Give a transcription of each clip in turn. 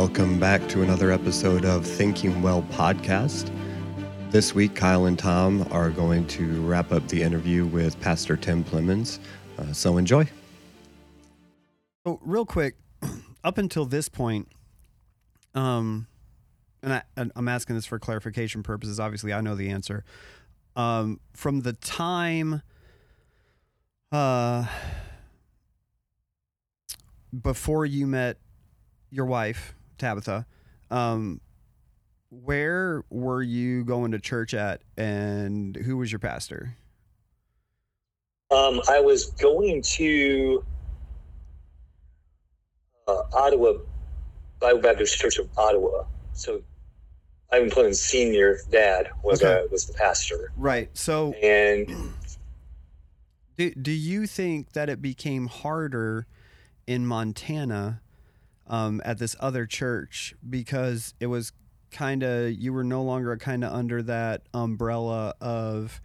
Welcome back to another episode of Thinking Well podcast. This week, Kyle and Tom are going to wrap up the interview with Pastor Tim Plemmons. Uh, so enjoy. Oh, real quick, up until this point, um, and I, I'm asking this for clarification purposes. Obviously, I know the answer. Um, from the time, uh, before you met your wife Tabitha, um, where were you going to church at, and who was your pastor? Um, I was going to uh, Ottawa Bible Baptist Church of Ottawa. So Ivan Clinton's senior dad was Okay. uh, was the pastor, Right. So, and do, do you think that it became harder in Montana um, at this other church because it was kind of you were no longer kind of under that umbrella of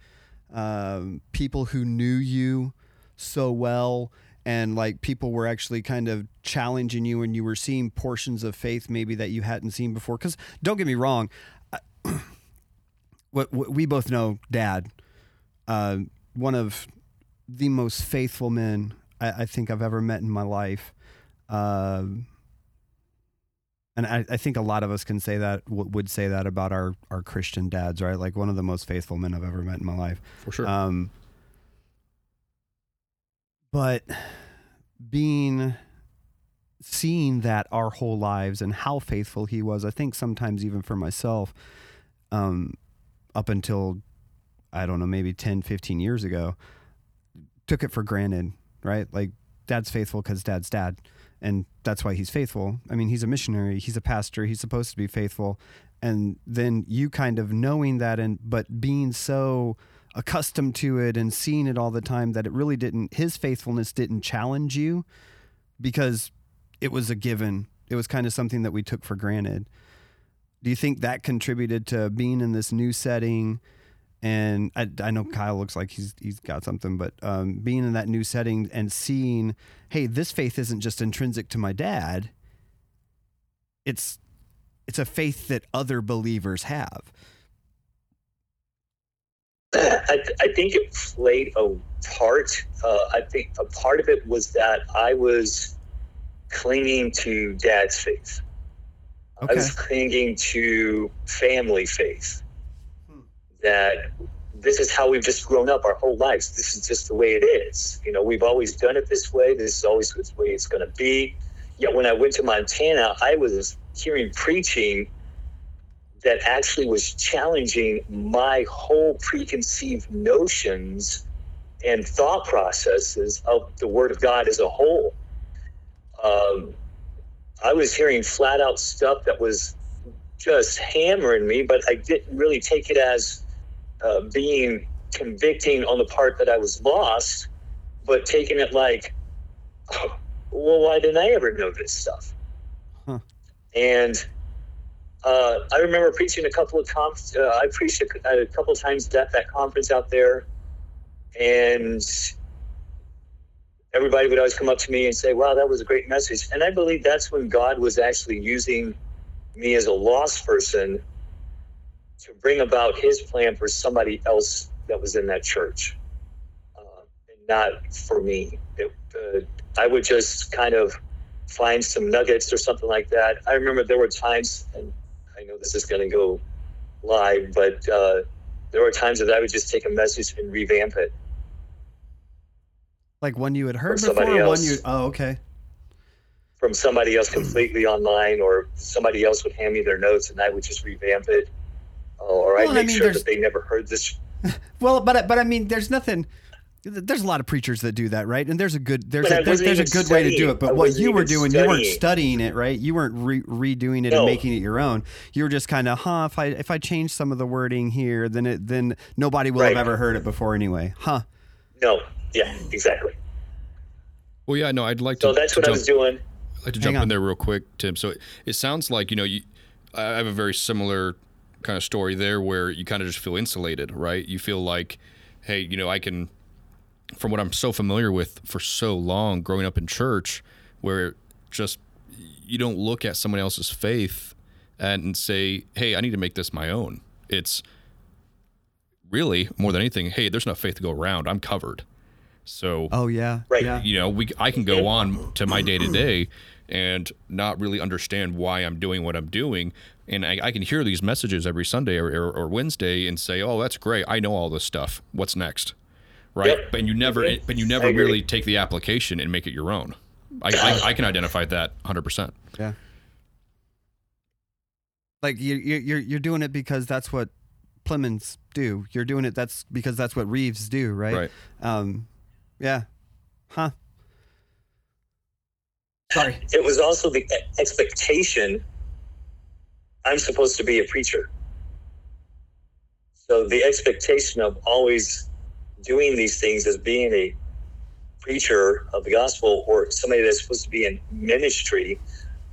um, people who knew you so well and like people were actually kind of challenging you and you were seeing portions of faith maybe that you hadn't seen before because don't get me wrong I- what, what we both know dad uh, one of the most faithful men I, I think I've ever met in my life. Um, and I, I think a lot of us can say that, w- would say that about our, our Christian dads, right? Like one of the most faithful men I've ever met in my life. for sure. Um, but being seeing that our whole lives and how faithful he was, I think sometimes even for myself, um, up until I don't know, maybe 10, 15 years ago, took it for granted, right? Like dad's faithful because dad's dad. And that's why he's faithful. I mean, he's a missionary, he's a pastor, he's supposed to be faithful. And then you kind of knowing that and but being so accustomed to it and seeing it all the time that it really didn't his faithfulness didn't challenge you because it was a given. It was kind of something that we took for granted. Do you think that contributed to being in this new setting? And I, I know Kyle looks like he's he's got something, but um, being in that new setting and seeing, hey, this faith isn't just intrinsic to my dad. It's it's a faith that other believers have. I, I think it played a part. Uh, I think a part of it was that I was clinging to dad's faith. I was clinging to family faith. That this is how we've just grown up our whole lives. This is just the way it is. You know, we've always done it this way. This is always the way it's going to be. Yet when I went to Montana, I was hearing preaching that actually was challenging my whole preconceived notions and thought processes of the Word of God as a whole. Um, I was hearing flat out stuff that was just hammering me, but I didn't really take it as uh, being convicting on the part that I was lost, but taking it like, oh, well, why didn't I ever know this stuff? Huh. And uh, I remember preaching a couple of conf- uh, I preached a, a couple of times at that conference out there, and everybody would always come up to me and say, "Wow, that was a great message." And I believe that's when God was actually using me as a lost person to bring about His plan for somebody else that was in that church, uh, and not for me. It, uh, I would just kind of find some nuggets or something like that. I remember there were times, and I know this is going to go live, but uh, there were times that I would just take a message and revamp it. Like one you had heard Or before, somebody or one else. you oh okay. from somebody else completely online, or somebody else would hand me their notes and I would just revamp it, Oh, or I'd Well, I mean, sure that they never heard this. Well, but but I mean, there's nothing. There's a lot of preachers that do that, right? And there's a good there's But I a, there's, there's a even good way to do it. But I what you were even doing, you weren't studying. studying it, right? You weren't re- redoing it No. and making it your own. You were just kind of, huh? If I if I change some of the wording here, then it then nobody will Right. have ever heard it before anyway, huh? No, yeah, exactly. well, yeah, no, I'd like So to. that's to what I was doing. I'd like to Hang jump on. in there real quick, Tim. So it, it sounds like you know you. I have a very similar kind of story there, where you kind of just feel insulated, right? You feel like, hey, you know, I can, from what I'm so familiar with for so long, growing up in church, where just you don't look at someone else's faith and say, "Hey, I need to make this my own." It's really more than anything, "Hey, there's enough faith to go around. I'm covered." So, Oh yeah. Right. Yeah. you know, we I can go on to my day to day and not really understand why I'm doing what I'm doing. And I, I can hear these messages every Sunday or, or, or Wednesday and say, "Oh, that's great. I know all this stuff. What's next?" Right? Yep. But you never, but you never really take the application and make it your own. I, I, I can identify that 100. percent Yeah. Like you you you're you're doing it because that's what Plemmons do. You're doing it that's because that's what Reeves do, right? Right. Um yeah. Huh. Sorry. it was also the expectation I'm supposed to be a preacher. So the expectation of always doing these things as being a preacher of the gospel or somebody that's supposed to be in ministry,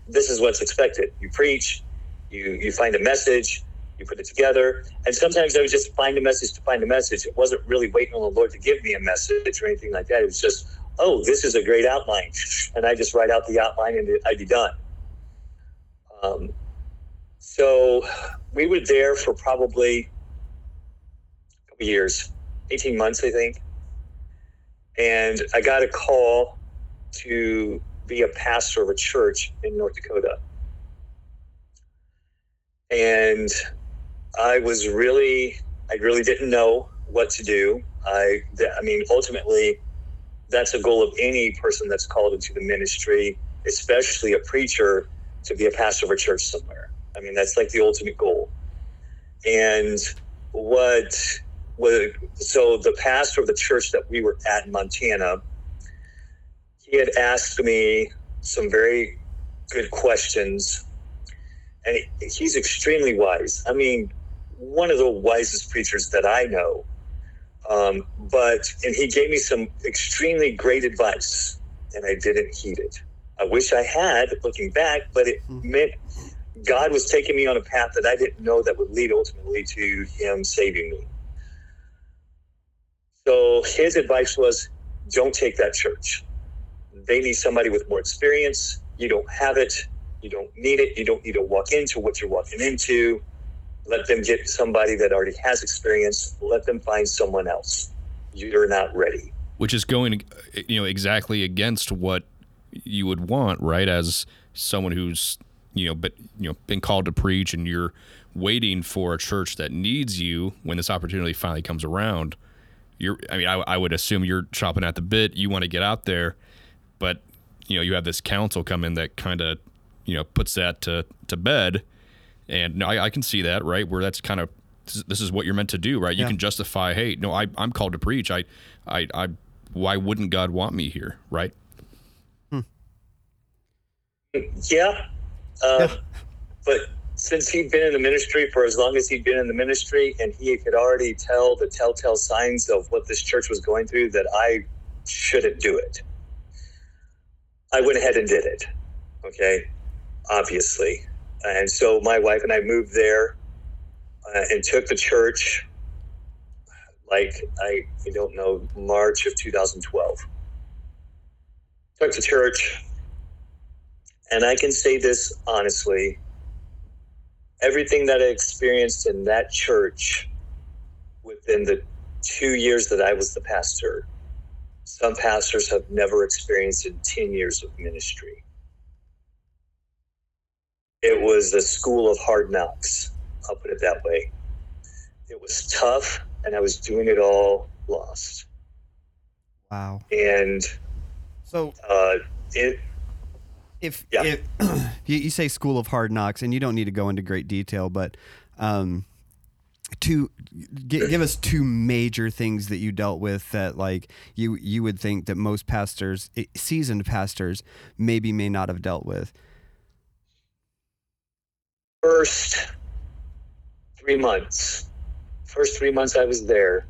this is what's expected. You preach, you you find a message, you put it together. And sometimes I would just find a message to find a message. It wasn't really waiting on the Lord to give me a message or anything like that. It was just, oh, this is a great outline. And I just write out the outline and I'd be done. Um, so we were there for probably a couple years, 18 months, I think. And I got a call to be a pastor of a church in North Dakota. And I was really, I really didn't know what to do. I, I mean, ultimately, that's a goal of any person that's called into the ministry, especially a preacher, to be a pastor of a church somewhere. I mean, that's like the ultimate goal. And what, what so the pastor of the church that we were at in Montana, he had asked me some very good questions. And he's extremely wise. I mean, one of the wisest preachers that I know. Um, but, and he gave me some extremely great advice, and I didn't heed it. I wish I had looking back, but it meant God was taking me on a path that I didn't know that would lead ultimately to Him saving me. So his advice was don't take that church. They need somebody with more experience. You don't have it. You don't need it. You don't need to walk into what you're walking into. Let them get somebody that already has experience. Let them find someone else. You're not ready. which is going you know exactly against what you would want right as someone who's you know but you know been called to preach and you're waiting for a church that needs you when this opportunity finally comes around you're i mean i, I would assume you're chopping at the bit. You want to get out there but you know you have this counsel come in that kind of you know puts that to to bed. And no, I, I can see that right where that's kind of this is what you're meant to do right? You Yeah. can justify hey no I, i'm called to preach. I, I i why wouldn't god want me here right? Hmm. Yeah. Uh, Yeah. But since he'd been in the ministry for as long as he'd been in the ministry, and he could already tell the telltale signs of what this church was going through, that I shouldn't do it. I went ahead and did it. Okay. Obviously. And so my wife and I moved there uh, and took the church like I, I don't know, March of 2012. Took the church, and I can say this honestly everything that I experienced in that church within the two years that I was the pastor, some pastors have never experienced in 10 years of ministry. It was a school of hard knocks, I'll put it that way. It was tough, and I was doing it all lost. Wow. And So uh, it, if Yeah. if you, you say school of hard knocks and you don't need to go into great detail but um to gi- give us two major things that you dealt with that like you you would think that most pastors eh, seasoned pastors maybe may not have dealt with first three months, first three months I was there,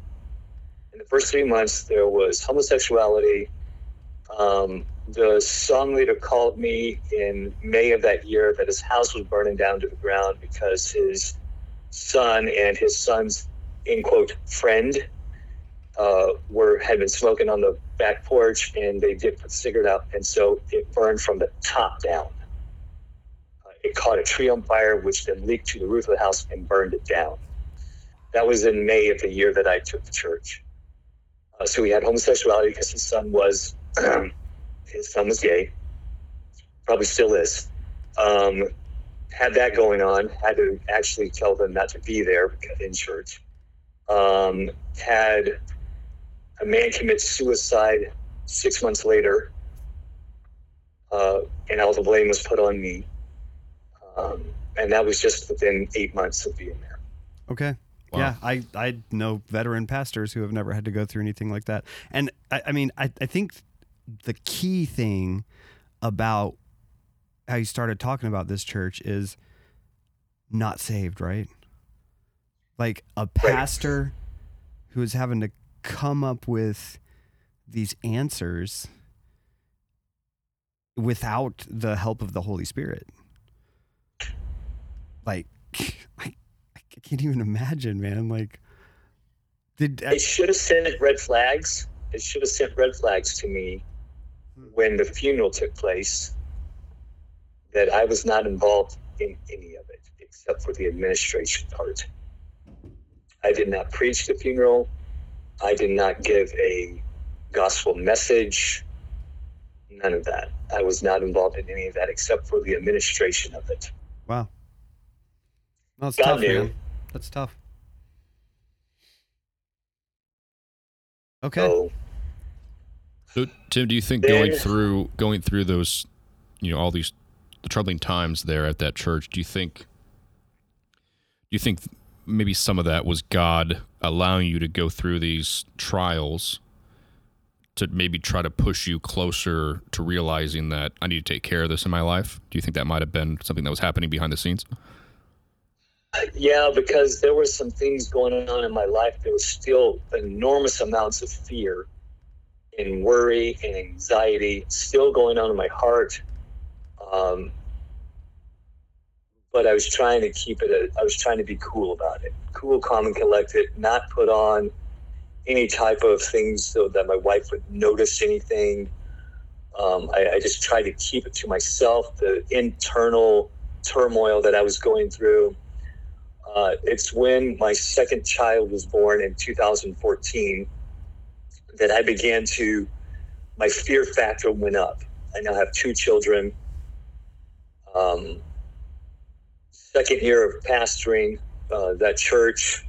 in the first three months there was homosexuality. Um, the song leader called me in May of that year that his house was burning down to the ground because his son and his son's in quote friend uh, were had been smoking on the back porch and they did put the cigarette out and so it burned from the top down it caught a tree on fire, which then leaked to the roof of the house and burned it down. That was in May of the year that I took the church. Uh, so he had homosexuality because his son was his son was gay, probably still is. Um, had that going on. Had to actually tell them not to be there in church. Um, had a man commit suicide six months later, uh, and all the blame was put on me. Um, and that was just within eight months of being there. Okay. Wow. Yeah, I, I know veteran pastors who have never had to go through anything like that. And I, I mean, I, I think the key thing about how you started talking about this church is not saved, right? Like a pastor who is having to come up with these answers without the help of the Holy Spirit. Like, I, I can't even imagine, man. Like, did it should have sent red flags? It should have sent red flags to me when the funeral took place that I was not involved in any of it except for the administration part. I did not preach the funeral. I did not give a gospel message. None of that. I was not involved in any of that except for the administration of it. Wow. That's God tough, knew. man. That's tough. Okay. So, so, Tim, do you think going through going through those, you know, all these troubling times there at that church, do you think do you think maybe some of that was God allowing you to go through these trials to maybe try to push you closer to realizing that I need to take care of this in my life? Do you think that might have been something that was happening behind the scenes? Yeah, because there were some things going on in my life. There was still enormous amounts of fear and worry and anxiety still going on in my heart. Um, but I was trying to keep it. A, I was trying to be cool about it, cool, calm, and collected. Not put on any type of things so that my wife would notice anything. Um, I, I, just tried to keep it to myself. The internal turmoil that I was going through. Uh, it's when my second child was born in 2014 that I began to. My fear factor went up. I now have two children. Um, second year of pastoring uh, that church,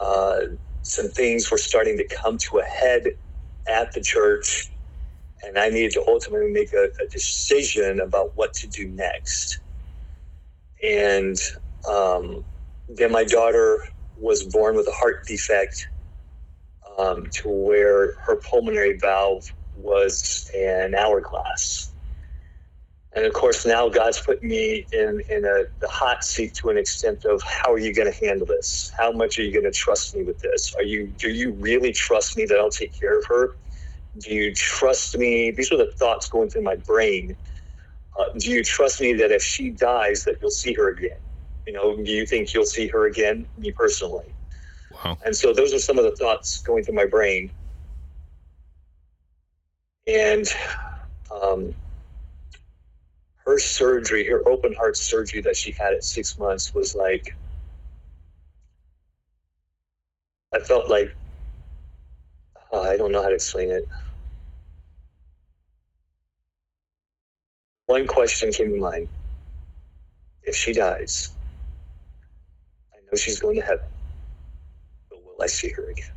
uh, some things were starting to come to a head at the church, and I needed to ultimately make a, a decision about what to do next. And um, then my daughter was born with a heart defect um, to where her pulmonary valve was an hourglass. And of course, now God's put me in, in a, the hot seat to an extent of how are you going to handle this? How much are you going to trust me with this? Are you do you really trust me that I'll take care of her? Do you trust me? These are the thoughts going through my brain. Uh, do you trust me that if she dies, that you'll see her again? You know, do you think you'll see her again? Me personally. Wow. And so those are some of the thoughts going through my brain. And um, her surgery, her open heart surgery that she had at six months was like, I felt like, uh, I don't know how to explain it. One question came to mind. If she dies, I know she's going to heaven, I see her again?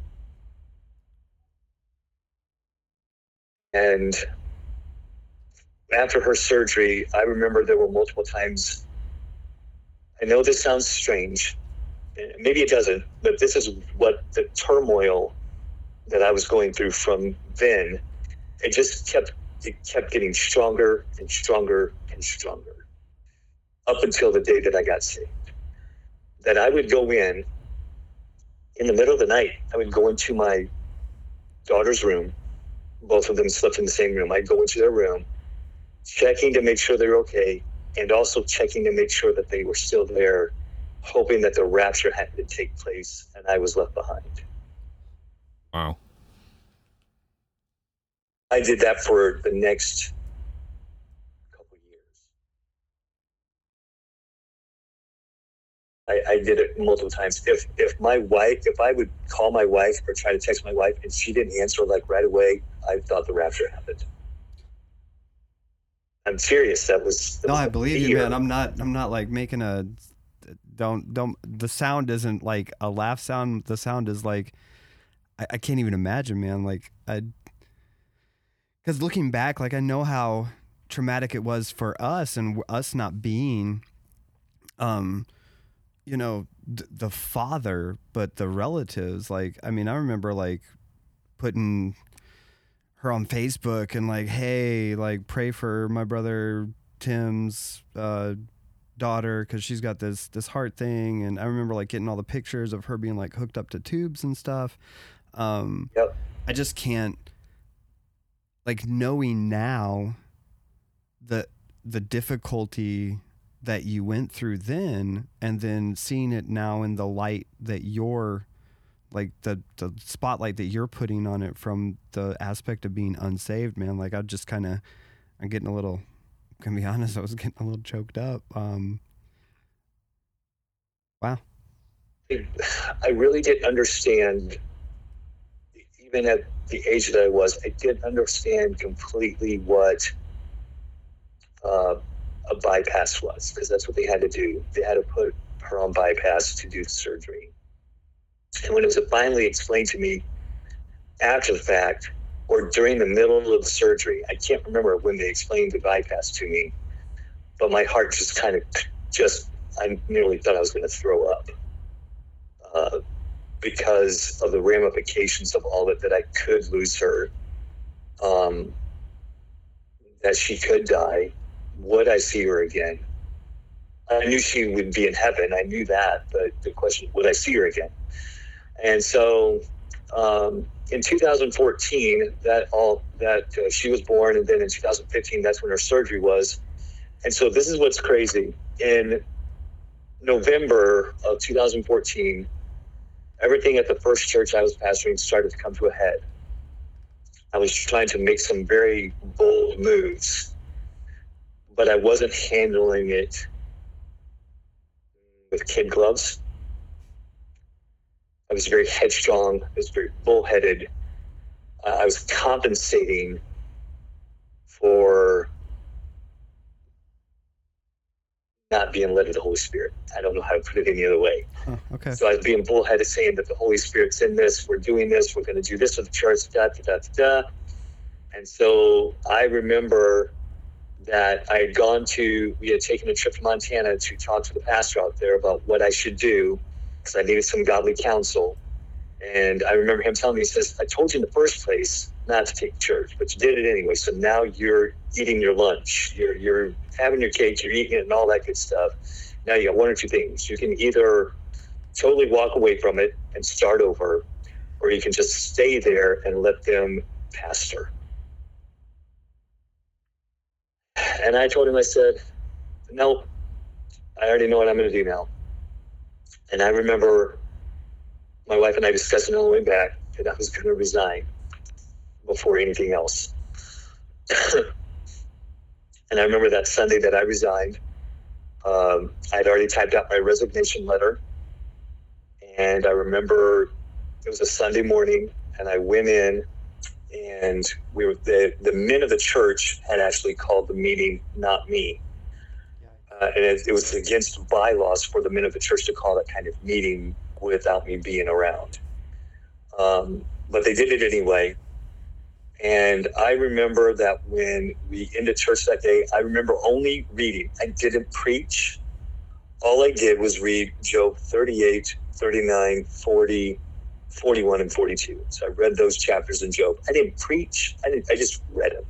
And after her surgery, I remember there were multiple times. I know this sounds strange, maybe it doesn't, but this is what the turmoil that I was going through from then. It just kept it kept getting stronger and stronger and stronger up until the day that I got saved. That I would go in in the middle of the night. I would go into my daughter's room. Both of them slept in the same room. I'd go into their room checking to make sure they're okay, and also checking to make sure that they were still there, hoping that the rapture had to take place and I was left behind. Wow. I did that for the next I, I did it multiple times. If if my wife, if I would call my wife or try to text my wife and she didn't answer like right away, I thought the rapture happened. I'm serious. That was. That no, was I believe you, man. I'm not. I'm not like making a. Don't don't. The sound isn't like a laugh sound. The sound is like, I, I can't even imagine, man. Like I. Because looking back, like I know how traumatic it was for us and us not being, um, you know, th- the father, but the relatives. Like I mean, I remember like putting her on Facebook and like, hey, like pray for my brother Tim's uh, daughter because she's got this this heart thing, and I remember like getting all the pictures of her being like hooked up to tubes and stuff. Um, Yep. I just can't like knowing now the the difficulty that you went through then, and then seeing it now in the light that you're like the the spotlight that you're putting on it from the aspect of being unsaved, man. Like I just kind of, I'm getting a little. Can be honest, I was getting a little choked up. Um, wow. I really didn't understand, even at the age that I was, I didn't understand completely what uh, a bypass was because that's what they had to do. They had to put her on bypass to do the surgery. And when it was finally explained to me after the fact or during the middle of the surgery, I can't remember when they explained the bypass to me, but my heart just kind of just, I nearly thought I was going to throw up uh, because of the ramifications of all it, that I could lose her, um, that she could die. Would I see her again? I knew she would be in heaven. I knew that, but the question, would I see her again? And so, um, in 2014, that all that uh, she was born, and then in 2015, that's when her surgery was. And so, this is what's crazy. In November of 2014, everything at the first church I was pastoring started to come to a head. I was trying to make some very bold moves, but I wasn't handling it with kid gloves. I was very headstrong. I was very bullheaded. Uh, I was compensating for not being led of the Holy Spirit. I don't know how to put it any other way. Huh, okay. So I was being bullheaded, saying that the Holy Spirit's in this. We're doing this. We're going to do this with the church. Da da da da. da. And so I remember that I had gone to. We had taken a trip to Montana to talk to the pastor out there about what I should do because I needed some godly counsel. And I remember him telling me, he says, "I told you in the first place not to take church, but you did it anyway. So now you're eating your lunch. You're you're having your cake. You're eating it, and all that good stuff. Now you got one or two things. You can either totally walk away from it and start over, or you can just stay there and let them pastor. And I told him, I said, no, I already know what I'm going to do now. And I remember my wife and I discussing on the way back that I was going to resign before anything else. and I remember that Sunday that I resigned. Um, I'd already typed out my resignation letter. And I remember it was a Sunday morning, and I went in, and we were the, the men of the church had actually called the meeting, not me. Uh, and it, it was against bylaws for the men of the church to call that kind of meeting without me being around. Um, but they did it anyway. And I remember that when we ended church that day, I remember only reading. I didn't preach. All I did was read Job 38, 39, 40, 41, and 42. So I read those chapters in Job. I didn't preach. I, didn't, I just read them.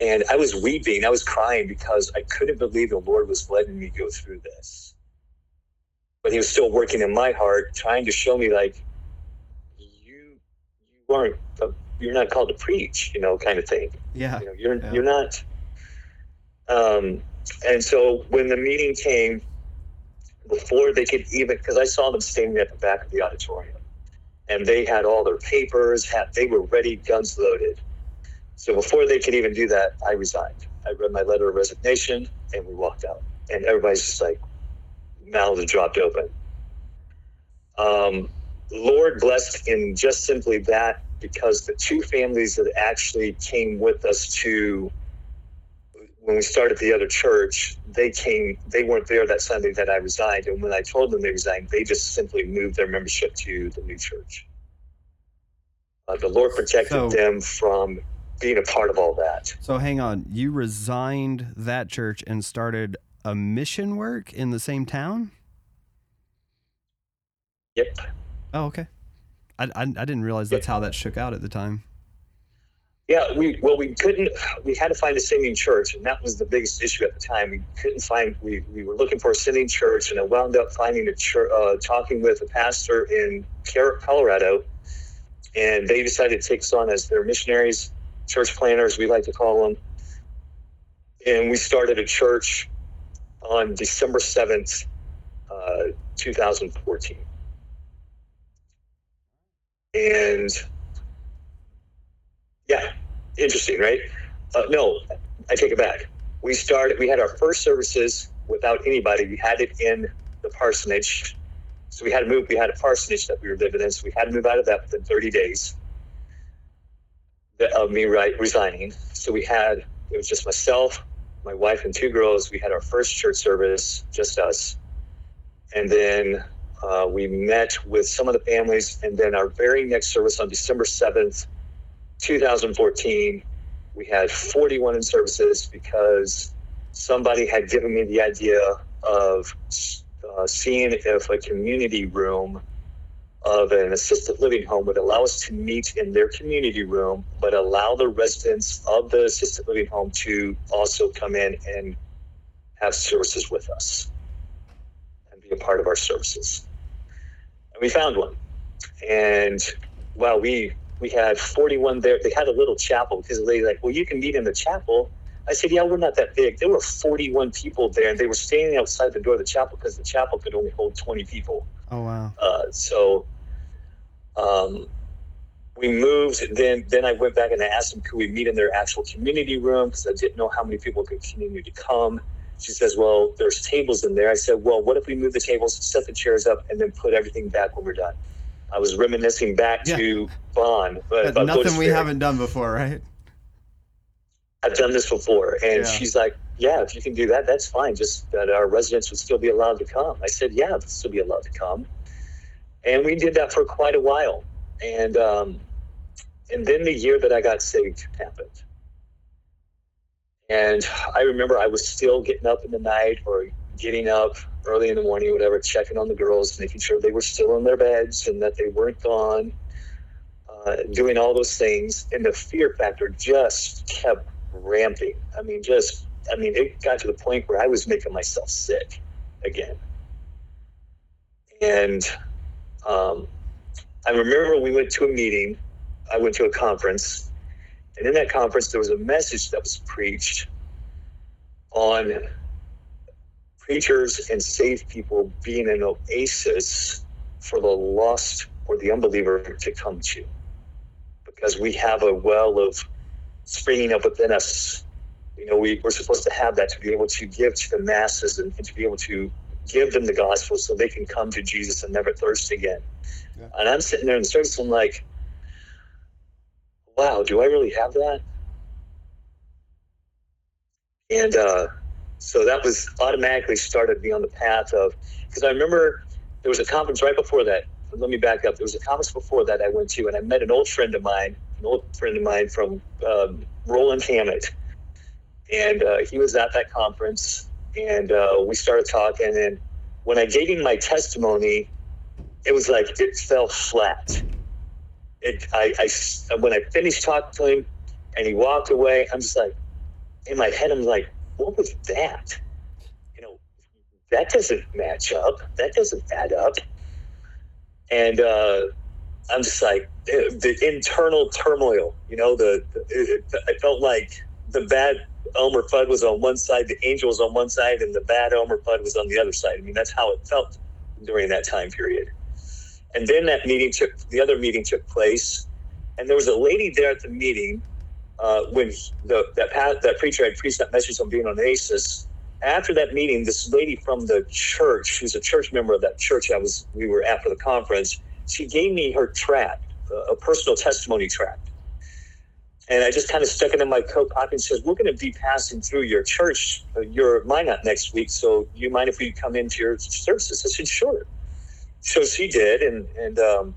And I was weeping. I was crying because I couldn't believe the Lord was letting me go through this. But He was still working in my heart, trying to show me, like, you, you aren't, you're not called to preach, you know, kind of thing. Yeah. You know, you're Yeah. you're not. Um, and so when the meeting came, before they could even, because I saw them standing at the back of the auditorium, and they had all their papers, had they were ready, guns loaded. So before they could even do that, I resigned. I read my letter of resignation, and we walked out. And everybody's just like, mouths dropped open. Um, Lord blessed in just simply that because the two families that actually came with us to when we started the other church, they came, they weren't there that Sunday that I resigned. And when I told them they resigned, they just simply moved their membership to the new church. Uh, the Lord protected so, them from being a part of all that. So hang on, you resigned that church and started a mission work in the same town? Yep. Oh, okay. I, I, I didn't realize that's yep. how that shook out at the time. Yeah, we well we couldn't we had to find a sending church and that was the biggest issue at the time. We couldn't find we, we were looking for a sending church and I wound up finding a church uh, talking with a pastor in Colorado and they decided to take us on as their missionaries, church planters we like to call them. And we started a church on December 7th, uh, 2014. And yeah, interesting, right? Uh, no, I take it back. We started, we had our first services without anybody. We had it in the parsonage. So we had to move, we had a parsonage that we were living in. So we had to move out of that within 30 days of me right, resigning. So we had, it was just myself, my wife, and two girls. We had our first church service, just us. And then uh, we met with some of the families. And then our very next service on December 7th, 2014, we had 41 in services because somebody had given me the idea of uh, seeing if a community room of an assisted living home would allow us to meet in their community room, but allow the residents of the assisted living home to also come in and have services with us and be a part of our services. And we found one. And while we we had 41 there. They had a little chapel because they like, well, you can meet in the chapel. I said, yeah, we're not that big. There were 41 people there, and they were standing outside the door of the chapel because the chapel could only hold 20 people. Oh wow! Uh, so, um, we moved. Then, then I went back and I asked them, could we meet in their actual community room? Because I didn't know how many people could continue to come. She says, well, there's tables in there. I said, well, what if we move the tables, set the chairs up, and then put everything back when we're done? I was reminiscing back yeah. to Bond, but, but nothing we haven't done before, right? I've done this before, and yeah. she's like, "Yeah, if you can do that, that's fine. Just that our residents would still be allowed to come." I said, "Yeah, they'll still be allowed to come," and we did that for quite a while, and um, and then the year that I got saved happened. And I remember I was still getting up in the night or getting up early in the morning, whatever, checking on the girls, making sure they were still in their beds and that they weren't gone, uh, doing all those things. And the fear factor just kept ramping. I mean, just, I mean, it got to the point where I was making myself sick again. And um, I remember we went to a meeting, I went to a conference, and in that conference, there was a message that was preached on preachers and saved people being an oasis for the lost or the unbeliever to come to. Because we have a well of springing up within us. You know, we, we're supposed to have that to be able to give to the masses and, and to be able to give them the gospel so they can come to Jesus and never thirst again. Yeah. And I'm sitting there in the service, I'm like, wow, do I really have that? And uh, so that was automatically started me on the path of, because I remember there was a conference right before that. Let me back up. There was a conference before that I went to, and I met an old friend of mine, an old friend of mine from um, Roland Hammett. And uh, he was at that conference, and uh, we started talking. And when I gave him my testimony, it was like it fell flat. It, I, I, when I finished talking to him and he walked away, I'm just like, in my head, I'm like, what was that? You know, that doesn't match up. That doesn't add up. And uh, I'm just like the internal turmoil. You know, the, it, I felt like the bad Elmer Fudd was on one side, the angel was on one side, and the bad Elmer Fudd was on the other side. I mean, that's how it felt during that time period. And then that meeting took the other meeting took place, and there was a lady there at the meeting uh, when the, that that preacher had preached that message on being on oasis, after that meeting, this lady from the church, who's a church member of that church I was, we were after the conference, she gave me her tract, a personal testimony tract. And I just kind of stuck it in my coat pocket and said, We're going to be passing through your church, uh, your Minot next week. So you mind if we come into your services? I said, Sure. So she did. And, and um,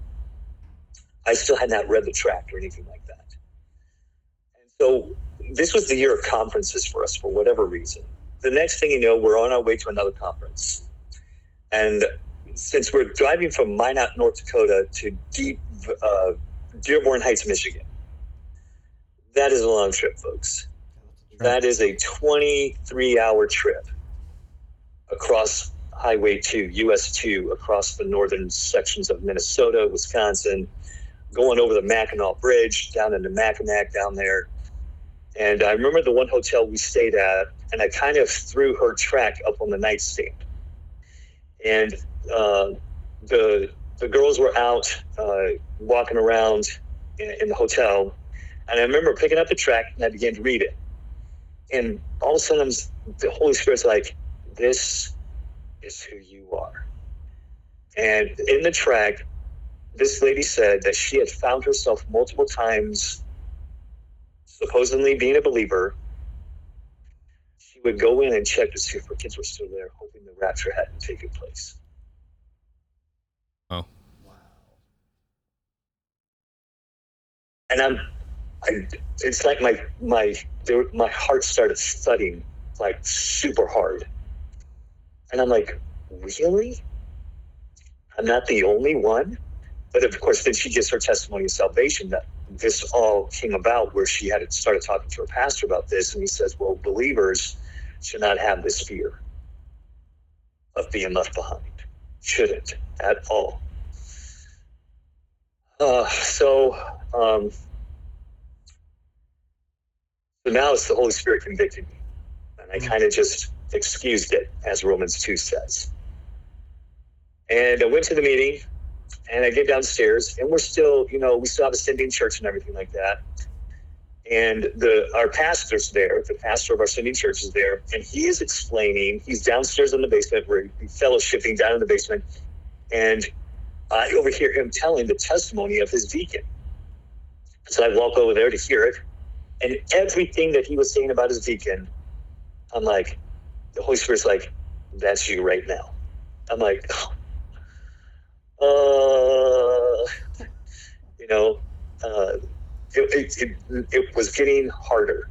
I still had not read the tract or anything like that. So this was the year of conferences for us for whatever reason. The next thing you know, we're on our way to another conference. And since we're driving from Minot, North Dakota to deep uh, Dearborn Heights, Michigan, that is a long trip, folks. That is a 23 hour trip across Highway 2, US 2, across the northern sections of Minnesota, Wisconsin, going over the Mackinac Bridge down into Mackinac down there. And I remember the one hotel we stayed at, and I kind of threw her tract up on the nightstand. And uh, the the girls were out uh, walking around in, in the hotel, and I remember picking up the tract and I began to read it. And all of a sudden, the Holy Spirit's like, This is who you are. And in the tract, this lady said that she had found herself multiple times, supposedly being a believer. She would go in and check to see if her kids were still there, hoping the rapture hadn't taken place. Oh. Wow. And I'm I, it's like my my there, my heart started thudding like super hard, and I'm like, really? I'm not the only one. But of course, then she gives her testimony of salvation that this all came about where she had started talking to her pastor about this, and he says, well, believers should not have this fear of being left behind. Shouldn't at all. Uh, so um, so now it's the Holy Spirit convicting me. And I kind of just excused it, as Romans 2 says. And I went to the meeting and I get downstairs and we're still, you know, we still have a sending church and everything like that. And the our pastor's there, the pastor of our sending church is there, and he is explaining, he's downstairs in the basement where he's fellowshipping down in the basement, and I overhear him telling the testimony of his deacon. So I walk over there to hear it, and everything that he was saying about his deacon, I'm like, the Holy Spirit's like, that's you right now. I'm like, oh. Uh, you know, uh, it, it, it, it, was getting harder.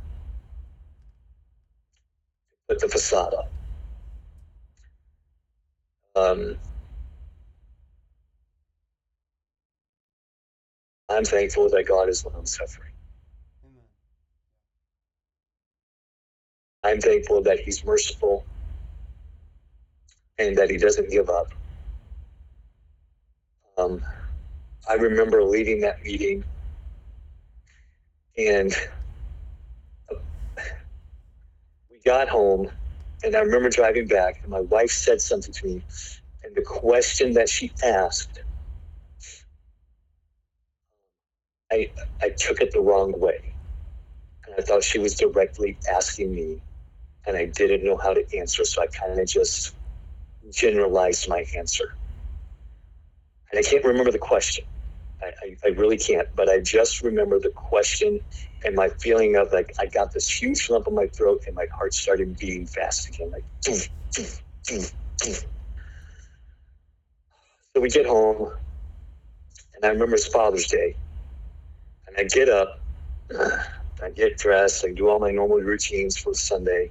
Put the facade up. Um, I'm thankful that God is long suffering. I'm thankful that He's merciful and that He doesn't give up. Um, I remember leaving that meeting and we got home and I remember driving back and my wife said something to me and the question that she asked I I took it the wrong way. And I thought she was directly asking me and I didn't know how to answer, so I kind of just generalized my answer. And I can't remember the question. I, I, really can't, but I just remember the question and my feeling of like I got this huge lump in my throat and my heart started beating fast again, like. so we get home, and I remember it's Father's Day, and I get up, I get dressed, I do all my normal routines for Sunday,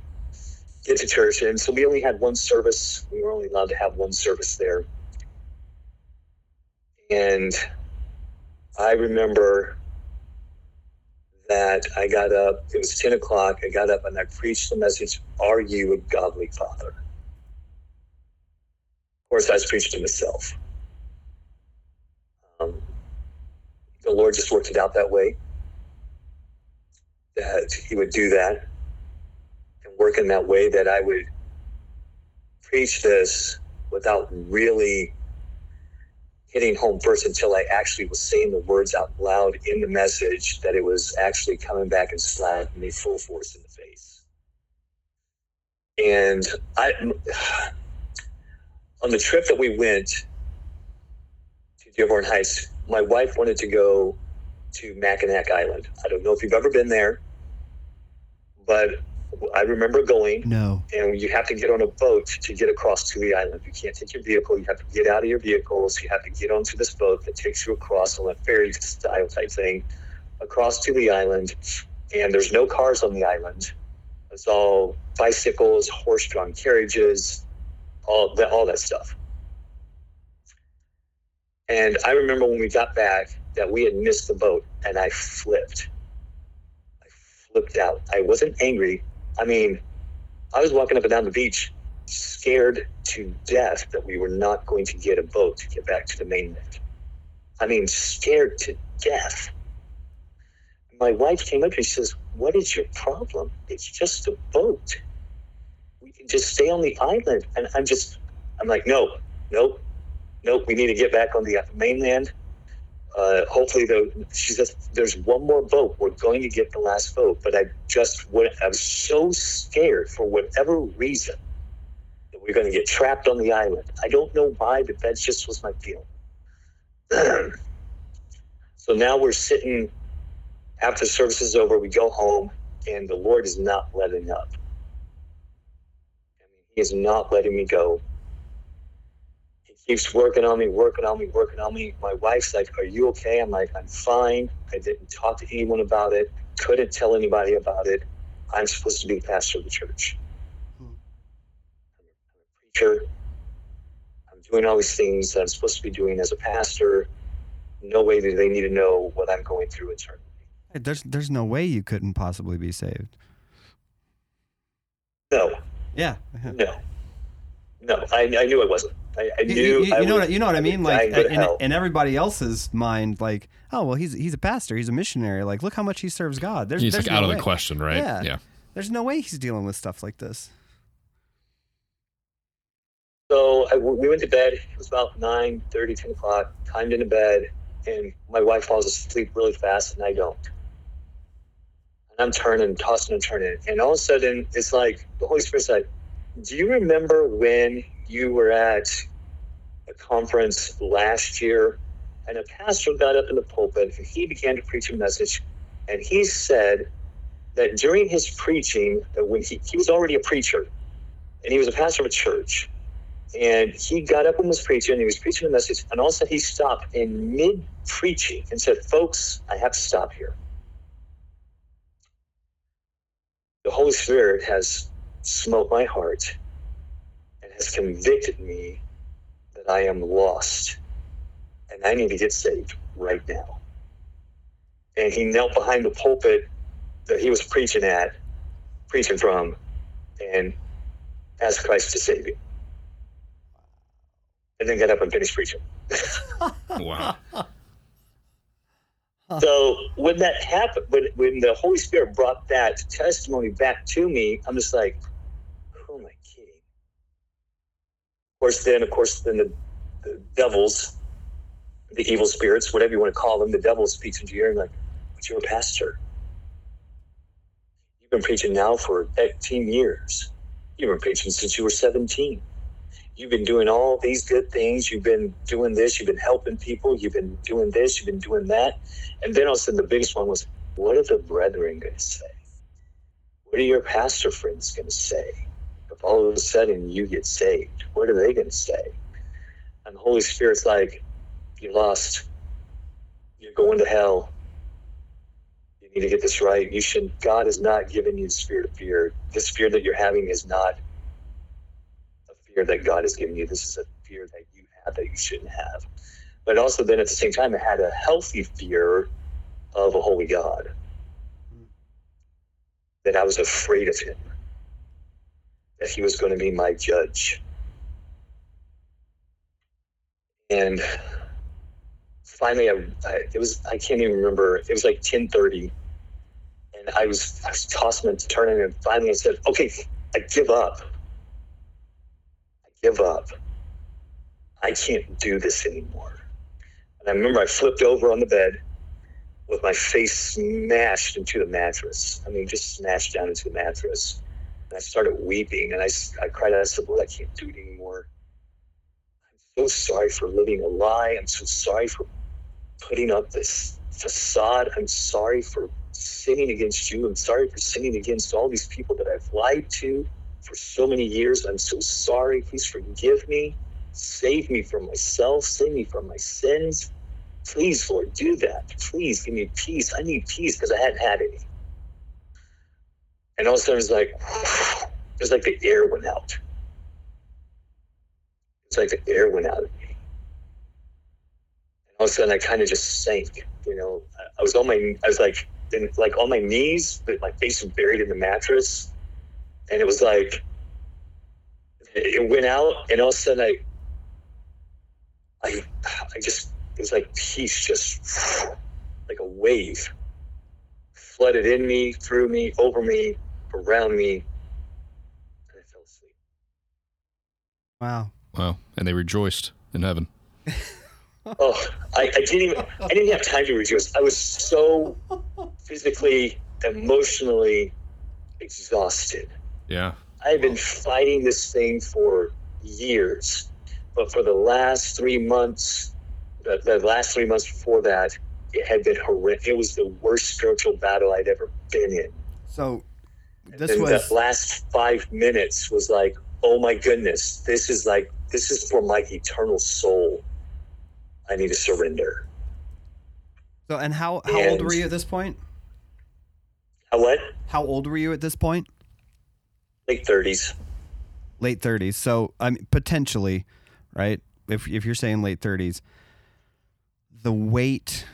get to church. And so we only had one service. We were only allowed to have one service there. And I remember that I got up, it was 10 o'clock. I got up and I preached the message Are you a godly father? Of course, I was preaching to myself. Um, the Lord just worked it out that way, that He would do that and work in that way that I would preach this without really hitting home first until I actually was saying the words out loud in the message that it was actually coming back and slapping me full force in the face. And I, on the trip that we went to Dearborn Heights, my wife wanted to go to Mackinac Island. I don't know if you've ever been there, but I remember going. No. And you have to get on a boat to get across to the island. You can't take your vehicle. You have to get out of your vehicles. You have to get onto this boat that takes you across on a ferry style type thing across to the island. And there's no cars on the island. It's all bicycles, horse-drawn carriages, all that, all that stuff. And I remember when we got back that we had missed the boat, and I flipped. I flipped out. I wasn't angry. I mean, I was walking up and down the beach, scared to death that we were not going to get a boat to get back to the mainland. I mean, scared to death. My wife came up and she says, What is your problem? It's just a boat. We can just stay on the island. And I'm just, I'm like, No, no, no, we need to get back on the mainland. Uh, hopefully, the, she says there's one more vote. We're going to get the last vote, but I just went, I was so scared for whatever reason that we're going to get trapped on the island. I don't know why, but that just was my feeling. so now we're sitting after service is over. We go home, and the Lord is not letting up. He is not letting me go keeps working on me, working on me, working on me. My wife's like, Are you okay? I'm like, I'm fine. I didn't talk to anyone about it, couldn't tell anybody about it. I'm supposed to be pastor of the church. Hmm. I'm a preacher. I'm doing all these things that I'm supposed to be doing as a pastor. No way do they need to know what I'm going through internally. There's there's no way you couldn't possibly be saved. No. Yeah. no. No, I, I knew I wasn't. I, I knew. You, you, I know was, what you know what I mean? Like in, in, in, everybody else's mind, like, oh well, he's he's a pastor, he's a missionary. Like, look how much he serves God. There's, he's there's like no out way. of the question, right? Yeah. yeah. There's no way he's dealing with stuff like this. So I, we went to bed. It was about 9, 30, 10 o'clock. Climbed into bed, and my wife falls asleep really fast, and I don't. And I'm turning, tossing and turning, and all of a sudden, it's like the Holy Spirit's like, "Do you remember when you were at a conference last year, and a pastor got up in the pulpit and he began to preach a message, and he said that during his preaching, that when he, he was already a preacher, and he was a pastor of a church, and he got up and was preaching, and he was preaching a message, and all of a sudden he stopped in mid preaching and said, "Folks, I have to stop here." The Holy Spirit has smote my heart has convicted me that I am lost and I need to get saved right now. And he knelt behind the pulpit that he was preaching at, preaching from, and asked Christ to save him. And then got up and finished preaching. wow. So when that happened, when, when the Holy Spirit brought that testimony back to me, I'm just like, who am I kidding? Of course, then, of course, then the, the devils, the evil spirits, whatever you want to call them, the devil speaks into your ear and like, but you're a pastor. You've been preaching now for 18 years. You've been preaching since you were 17 you've been doing all these good things. You've been doing this. You've been helping people. You've been doing this. You've been doing that. And then all of a sudden, the biggest one was, what are the brethren going to say? What are your pastor friends going to say? All of a sudden you get saved, what are they going to say? And the Holy Spirit's like, you're lost. You're going to hell. You need to get this right. You should. God has not given you the spirit of fear. This fear that you're having is not a fear that God has given you. This is a fear that you have that you shouldn't have. But also, then at the same time, I had a healthy fear of a holy God. Hmm. That I was afraid of him. That he was going to be my judge. And finally, I, I, it was I can't even remember. It was like ten thirty, and I was I was tossing and turning, and finally I said, "Okay, I give up." I give up. I can't do this anymore. And I remember I flipped over on the bed with my face smashed into the mattress. I mean, just smashed down into the mattress. And I started weeping and I, I cried out, I said, Lord, I can't do it anymore. I'm so sorry for living a lie. I'm so sorry for putting up this facade. I'm sorry for sinning against you. I'm sorry for sinning against all these people that I've lied to for so many years. I'm so sorry. Please forgive me. Save me from myself. Save me from my sins. Please, Lord, do that. Please give me peace. I need peace because I hadn't had any. And all of a sudden, it's like, it's like the air went out. It's like the air went out of me. And all of a sudden, I kind of just sank. You know, I was on my, I was like, in, like on my knees, but my face was buried in the mattress. And it was like, it went out, and all of a sudden, I, I, I just, it was like peace just like a wave flooded in me, through me, over me, around me, and I fell asleep. Wow. Wow. And they rejoiced in heaven. Oh, I, I didn't even I didn't have time to rejoice. I was so physically, emotionally exhausted. Yeah. I've been fighting this thing for years, but for the last three months, the, the last three months before that, it had been horrific. It was the worst spiritual battle I'd ever been in. So this and was that last five minutes was like, oh my goodness, this is like this is for my eternal soul. I need to surrender. so. And how how old were you at this point? How what? How old were you at this point? Late thirties. Late thirties. So I mean, potentially, right? If if you're saying late thirties, the weight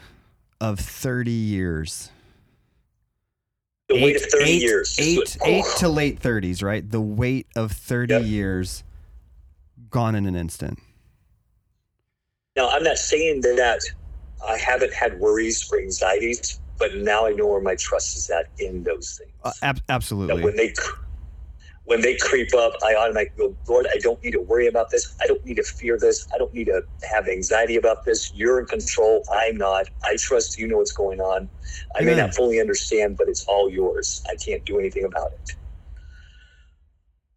of thirty years. The weight of thirty eight- years. Eight, Oh, eight to late thirties, right? The weight of thirty Yep. years gone in an instant. Now I'm not saying that I haven't had worries or anxieties, but now I know where my trust is at in those things. Uh, ab- absolutely. when they when they creep up, I automatically go, Lord, I don't need to worry about this. I don't need to fear this. I don't need to have anxiety about this. You're in control. I'm not. I trust you know what's going on. I may not fully understand, but it's all yours. I can't do anything about it.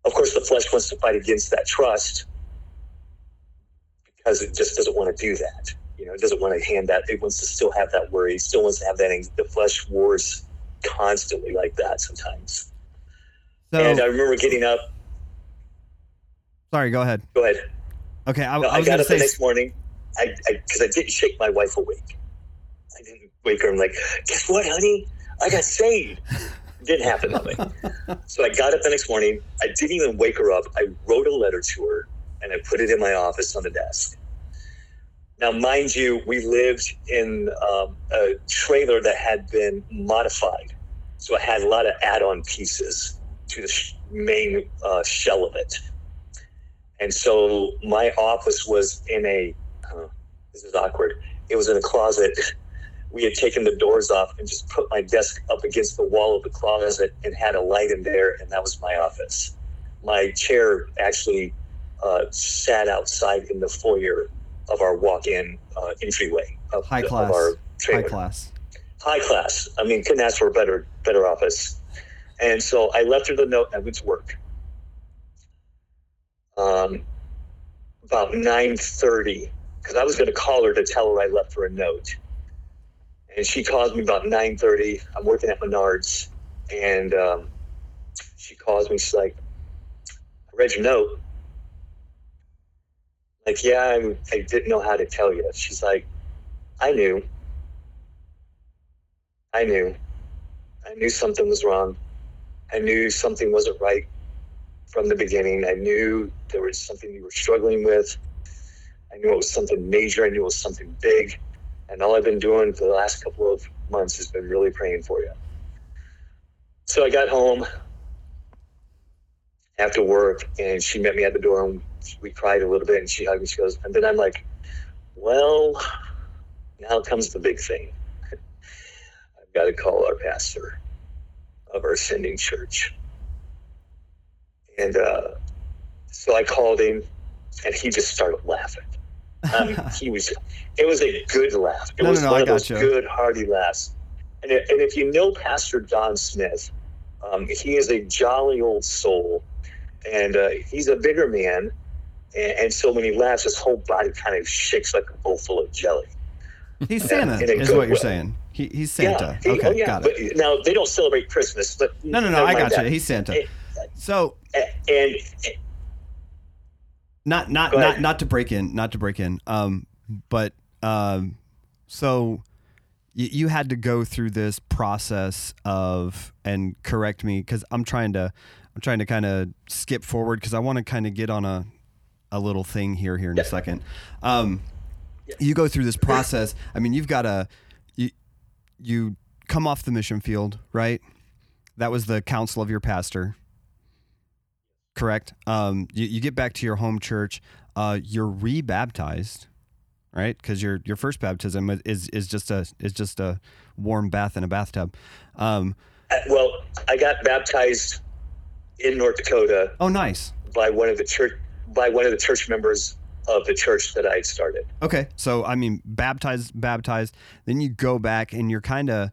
Of course, the flesh wants to fight against that trust because it just doesn't want to do that. You know, it doesn't want to hand that. It wants to still have that worry. It still wants to have that. The flesh wars constantly like that sometimes. So and I remember getting up. sorry, go ahead. Go ahead. Okay, I, No, I I, was got up the say next morning. I because I, didn't shake my wife awake. I didn't wake her. I'm like, guess what, honey? I got saved. didn't happen that way. So I got up the next morning. I didn't even wake her up. I wrote a letter to her and I put it in my office on the desk. Now, mind you, we lived in um, a trailer that had been modified, so it had a lot of add-on pieces to the main uh, shell of it. And so my office was in a, uh, this is awkward. It was in a closet. We had taken the doors off and just put my desk up against the wall of the closet and had a light in there, and that was my office. My chair actually uh, sat outside in the foyer of our walk-in uh, entryway of, High the- class. of our high class. high class. I mean, couldn't ask for a better better office. And so I left her the note and I went to work. Um, about nine thirty, because I was going to call her to tell her I left her a note. And she calls me about nine thirty. I'm working at Menards, and um, she calls me. She's like, "I read your note." Like, yeah, I, I didn't know how to tell you. She's like, "I knew." I knew. I knew something was wrong. I knew something wasn't right from the beginning. I knew there was something you were struggling with. I knew it was something major. I knew it was something big. And all I've been doing for the last couple of months has been really praying for you. So I got home after work and she met me at the door and we cried a little bit and she hugged me. She goes, and then I'm like, well, now comes the big thing. I've got to call our pastor of our sending church. And uh, so I called him, and he just started laughing. Mean, he was, it was a good laugh. It No, no, was no, one I of those gotcha. good, hearty laughs. And, it, and if you know Pastor Don Smith, Um, he is a jolly old soul, and uh, he's a bigger man. And, and, so when he laughs, his whole body kind of shakes like a bowl full of jelly. He's Santa, is what you're way. saying. He, he's Santa. Yeah, he, okay, oh, yeah. got it. But now they don't celebrate Christmas, but no, no, no. I got that. you. He's Santa. And, so and, and, not not not not to break in, not to break in. Um, but um, so you, you had to go through this process of and correct me because I'm trying to I'm trying to kind of skip forward because I want to kind of get on a a little thing here here in a second. Um, you go through this process. I mean, you've got a you you come off the mission field, right? That was the counsel of your pastor, correct? Um, you, you get back to your home church. Uh, you're rebaptized, right? Because your your first baptism is is just a is just a warm bath in a bathtub. Um, uh, well, I got baptized in North Dakota. Oh, nice. By one of the church by one of the church members of the church that I started. Okay, so I mean, baptized, baptized. Then you go back and you're kind of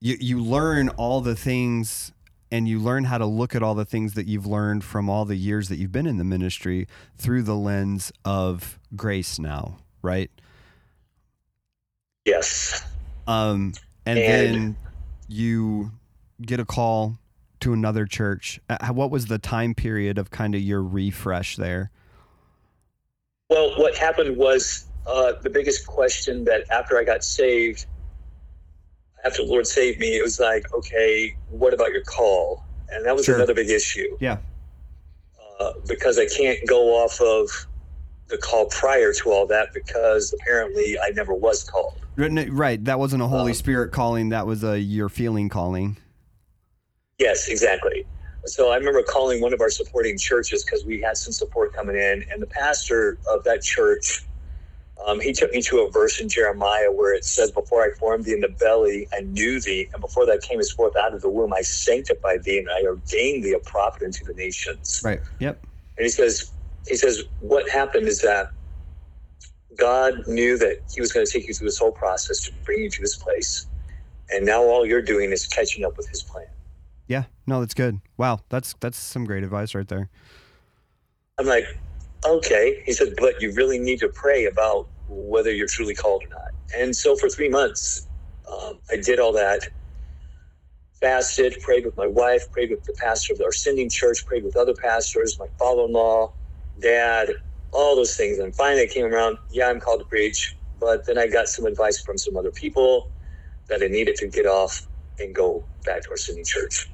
you you learn all the things and you learn how to look at all the things that you've learned from all the years that you've been in the ministry through the lens of grace now right? Yes. Um, and, and then you get a call to another church. Uh, what was the time period of kind of your refresh there? Well, what happened was uh, the biggest question that after I got saved, after the Lord saved me, it was like, okay, what about your call? And that was sure. another big issue. Yeah. Uh, because I can't go off of the call prior to all that because apparently I never was called. Right. That wasn't a Holy um, Spirit calling. That was a your feeling calling. Yes, exactly. So I remember calling one of our supporting churches because we had some support coming in, and the pastor of that church, um, he took me to a verse in Jeremiah where it says, "Before I formed thee in the belly, I knew thee, and before that came as forth out of the womb, I sanctified thee, and I ordained thee a prophet unto the nations." Right. Yep. And he says, he says, what happened is that God knew that He was going to take you through this whole process to bring you to this place. And now all you're doing is catching up with His plan. No, that's good. Wow, that's that's some great advice right there. I'm like, okay. He said, but you really need to pray about whether you're truly called or not. And so for three months, um, I did all that fasted, prayed with my wife, prayed with the pastor of our sending church, prayed with other pastors, my father in law, dad, all those things. And finally, I came around, yeah, I'm called to preach. But then I got some advice from some other people that I needed to get off and go back to our sending church.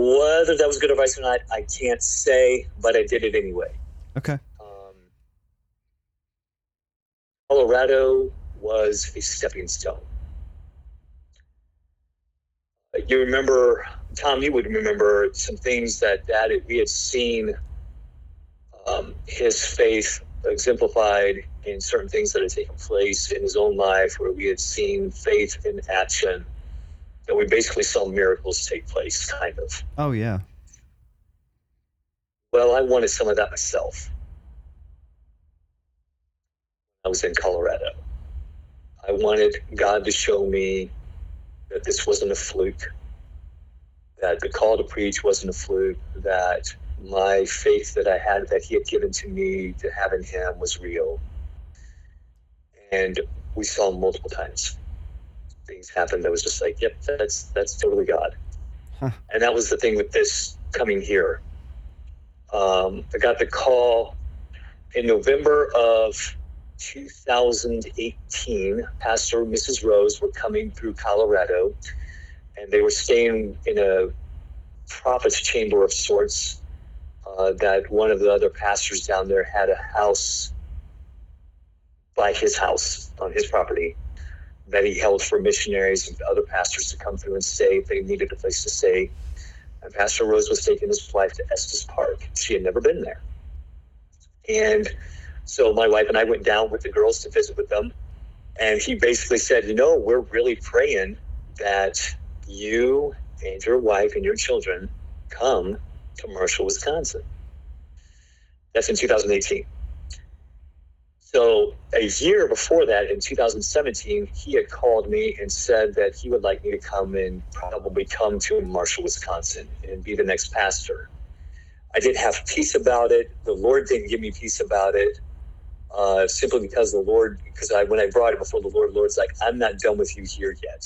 Whether that was good advice or not, I can't say, but I did it anyway. Okay. Um, Colorado was a stepping stone. You remember Tom, you would remember some things that that we had seen um, his faith exemplified in certain things that had taken place in his own life, where we had seen faith in action. That we basically saw miracles take place, kind of. Oh yeah. Well, I wanted some of that myself. I was in Colorado. I wanted God to show me that this wasn't a fluke that the call to preach wasn't a fluke, that my faith that I had, that He had given to me to have in Him was real. And we saw multiple times things happen that was just like, yep, that's that's totally God. Huh. And that was the thing with this coming here. Um, I got the call in November of 2018. Pastor and Mrs. Rose were coming through Colorado and they were staying in a prophet's chamber of sorts. Uh, that one of the other pastors down there had a house by his house on his property that he held for missionaries and other pastors to come through and stay if they needed a place to stay. And Pastor Rose was taking his wife to Estes Park. She had never been there. And so my wife and I went down with the girls to visit with them. And he basically said, You know, we're really praying that you and your wife and your children come to Marshall, Wisconsin. That's in 2018. So a year before that, in 2017, he had called me and said that he would like me to come and probably come to Marshall, Wisconsin, and be the next pastor. I didn't have peace about it. The Lord didn't give me peace about it, uh, simply because the Lord, because I when I brought it before the Lord, the Lord's like, I'm not done with you here yet.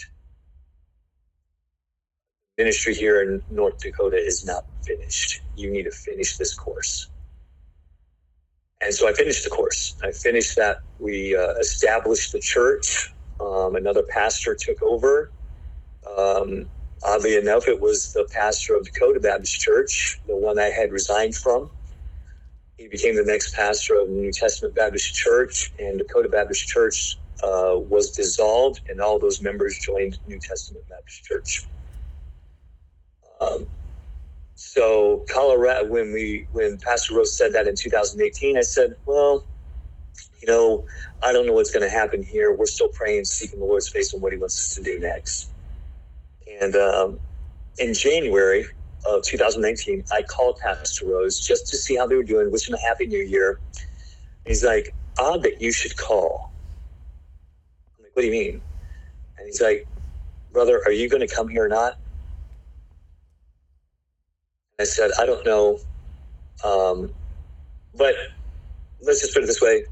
Ministry here in North Dakota is not finished. You need to finish this course. And so I finished the course. I finished that. We uh, established the church. Um, another pastor took over. Um, oddly enough, it was the pastor of Dakota Baptist Church, the one I had resigned from. He became the next pastor of New Testament Baptist Church, and Dakota Baptist Church uh, was dissolved, and all those members joined New Testament Baptist Church. Um, so Colorado, when we when Pastor Rose said that in 2018, I said, well, you know, I don't know what's going to happen here. We're still praying, seeking the Lord's face on what He wants us to do next. And um, in January of 2019, I called Pastor Rose just to see how they were doing, wish him a happy new year. he's like, odd that you should call. I'm like, what do you mean? And he's like, brother, are you going to come here or not? I said, I don't know. Um, but let's just put it this way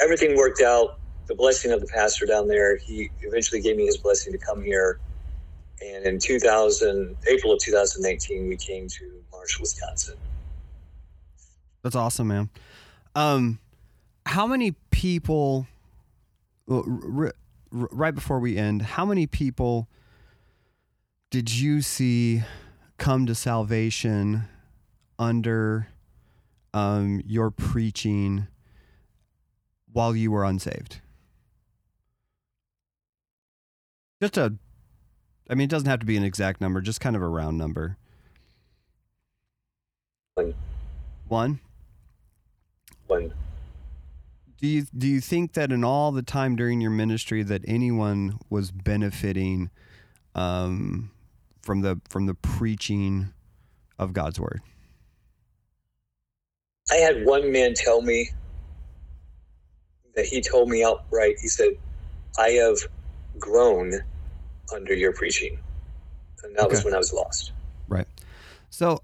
everything worked out. The blessing of the pastor down there, he eventually gave me his blessing to come here. And in 2000, April of 2019, we came to Marshall, Wisconsin. That's awesome, man. Um, how many people, well, r- r- right before we end, how many people did you see come to salvation under um, your preaching while you were unsaved? Just a, I mean, it doesn't have to be an exact number, just kind of a round number. One. One? One. Do you do you think that in all the time during your ministry that anyone was benefiting um, from the from the preaching of God's word? I had one man tell me that he told me outright. He said, "I have grown under your preaching," and that was when I was lost. Right. So,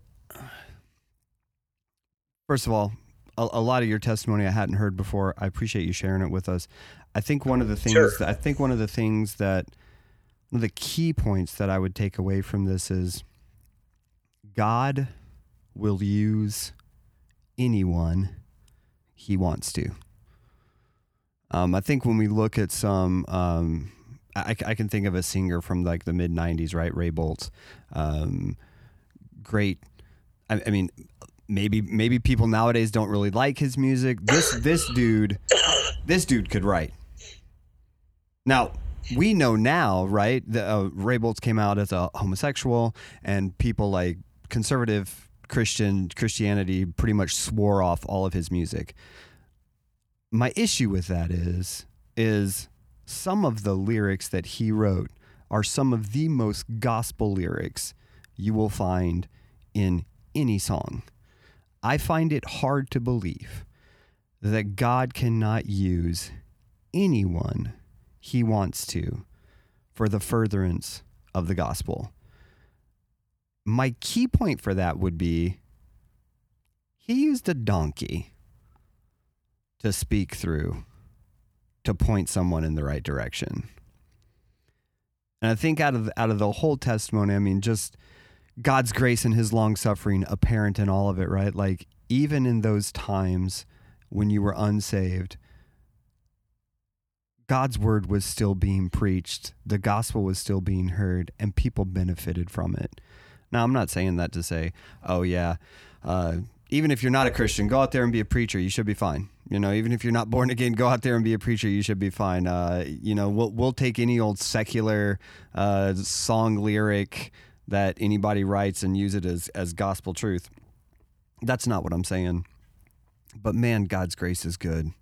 first of all, a, a lot of your testimony I hadn't heard before. I appreciate you sharing it with us. I think one of the things Sure. I think one of the things that one of the key points that I would take away from this is God will use anyone he wants to. Um, I think when we look at some, um, I, I can think of a singer from like the mid '90s, right? Ray Boltz, um, great. I, I mean, maybe maybe people nowadays don't really like his music. This this dude, this dude could write. Now we know now, right? The, uh, Ray Boltz came out as a homosexual, and people like conservative Christian Christianity pretty much swore off all of his music. My issue with that is is some of the lyrics that he wrote are some of the most gospel lyrics you will find in any song. I find it hard to believe that God cannot use anyone he wants to for the furtherance of the gospel. My key point for that would be he used a donkey to speak through to point someone in the right direction. And I think out of out of the whole testimony, I mean, just God's grace and His long suffering apparent in all of it, right? Like even in those times when you were unsaved, God's word was still being preached, the gospel was still being heard, and people benefited from it. Now, I'm not saying that to say, oh yeah, uh, even if you're not a Christian, go out there and be a preacher. You should be fine. You know, even if you're not born again, go out there and be a preacher. You should be fine. Uh, you know, we'll we'll take any old secular uh, song lyric that anybody writes and use it as as gospel truth. That's not what I'm saying. But man, God's grace is good.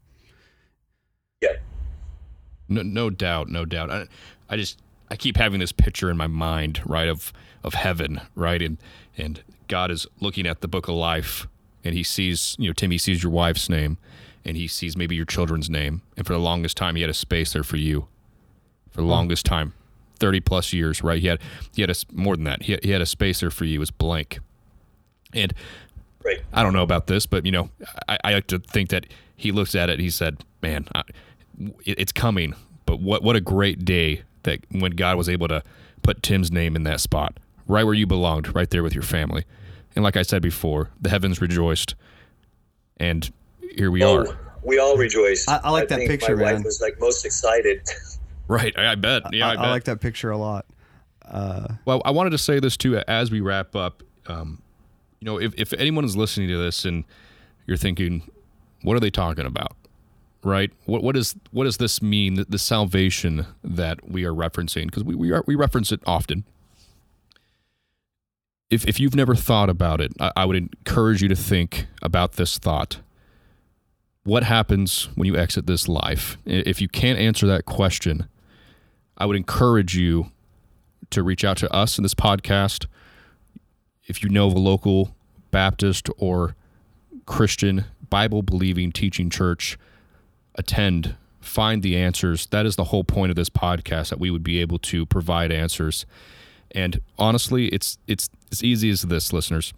No, no doubt, no doubt. I, I just I keep having this picture in my mind, right, of of heaven, right, and and God is looking at the book of life, and He sees, you know, Tim, He sees your wife's name, and he sees maybe your children's name, and for the longest time he had a space there for you. For the longest time, thirty plus years, right? He had he had a more than that. He had, he had a space there for you. It was blank, and Right. I don't know about this, but you know, I, I like to think that he looks at it. and He said, "Man, I, it's coming." But what what a great day that when God was able to put Tim's name in that spot, right where you belonged, right there with your family. And like I said before, the heavens rejoiced, and here we Oh, are. we all rejoice. I- I like that think picture, My man. wife was like most excited. Right, I, I bet. Yeah, I, I, bet. I like that picture a lot. Uh, Well, I wanted to say this too as we wrap up. Um, you know, if, if anyone is listening to this and you're thinking, what are they talking about? Right? What what is what does this mean? The, salvation that we are referencing because we we, are, we reference it often. If if you've never thought about it, I, I would encourage you to think about this thought. What happens when you exit this life? If you can't answer that question, I would encourage you to reach out to us in this podcast. If you know of a local Baptist or Christian Bible believing teaching church, attend, find the answers. That is the whole point of this podcast that we would be able to provide answers. And honestly, it's it's as easy as this, listeners.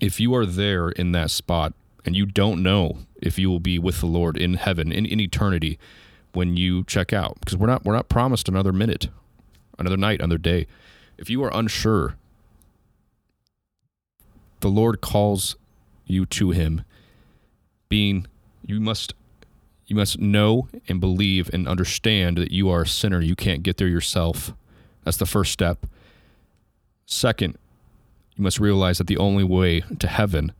If you are there in that spot and you don't know if you will be with the Lord in heaven in, in eternity when you check out, because we're not we're not promised another minute, another night, another day. If you are unsure, the Lord calls you to him, being you must you must know and believe and understand that you are a sinner. You can't get there yourself. That's the first step. Second, you must realize that the only way to heaven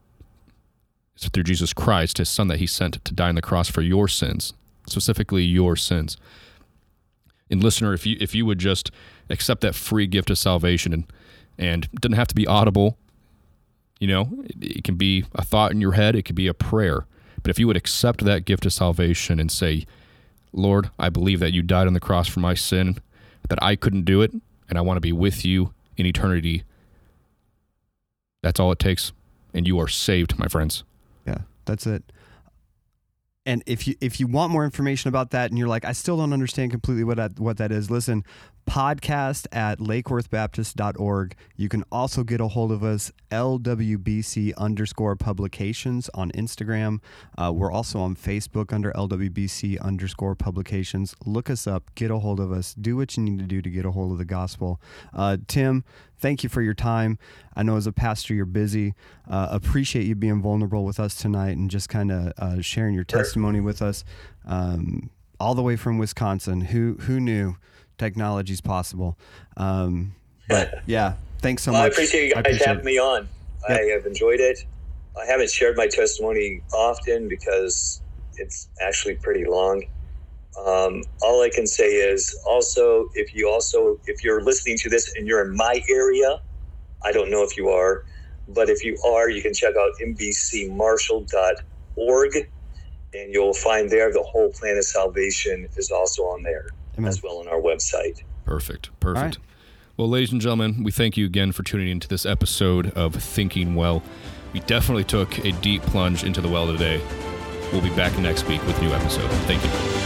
is through Jesus Christ, his son that he sent to die on the cross for your sins, specifically your sins. And listener, if you if you would just accept that free gift of salvation and and it doesn't have to be audible, you know, it, it can be a thought in your head, it could be a prayer. But if you would accept that gift of salvation and say, Lord, I believe that you died on the cross for my sin, that I couldn't do it, and I want to be with you in eternity. That's all it takes. And you are saved, my friends. Yeah, that's it. And if you if you want more information about that, and you're like, I still don't understand completely what that, what that is, listen, podcast at lakeworthbaptist.org. You can also get a hold of us, LWBC underscore publications on Instagram. Uh, we're also on Facebook under LWBC underscore publications. Look us up, get a hold of us, do what you need to do to get a hold of the gospel. Uh, Tim, thank you for your time. I know as a pastor you're busy. Uh, appreciate you being vulnerable with us tonight and just kind of uh, sharing your testimony with us. Um, all the way from Wisconsin. Who who knew technology's possible? Um, but yeah, thanks so Well, much. I appreciate you guys appreciate having it. me on. Yep. I have enjoyed it. I haven't shared my testimony often because it's actually pretty long. Um, all I can say is also if you also if you're listening to this and you're in my area, I don't know if you are, but if you are, you can check out mbcmarshall.org and you'll find there the whole plan of salvation is also on there Amen. as well on our website. Perfect. Perfect. right. Well, ladies and gentlemen, we thank you again for tuning into this episode of Thinking Well. We definitely took a deep plunge into the well today. We'll be back next week with a new episode. Thank you.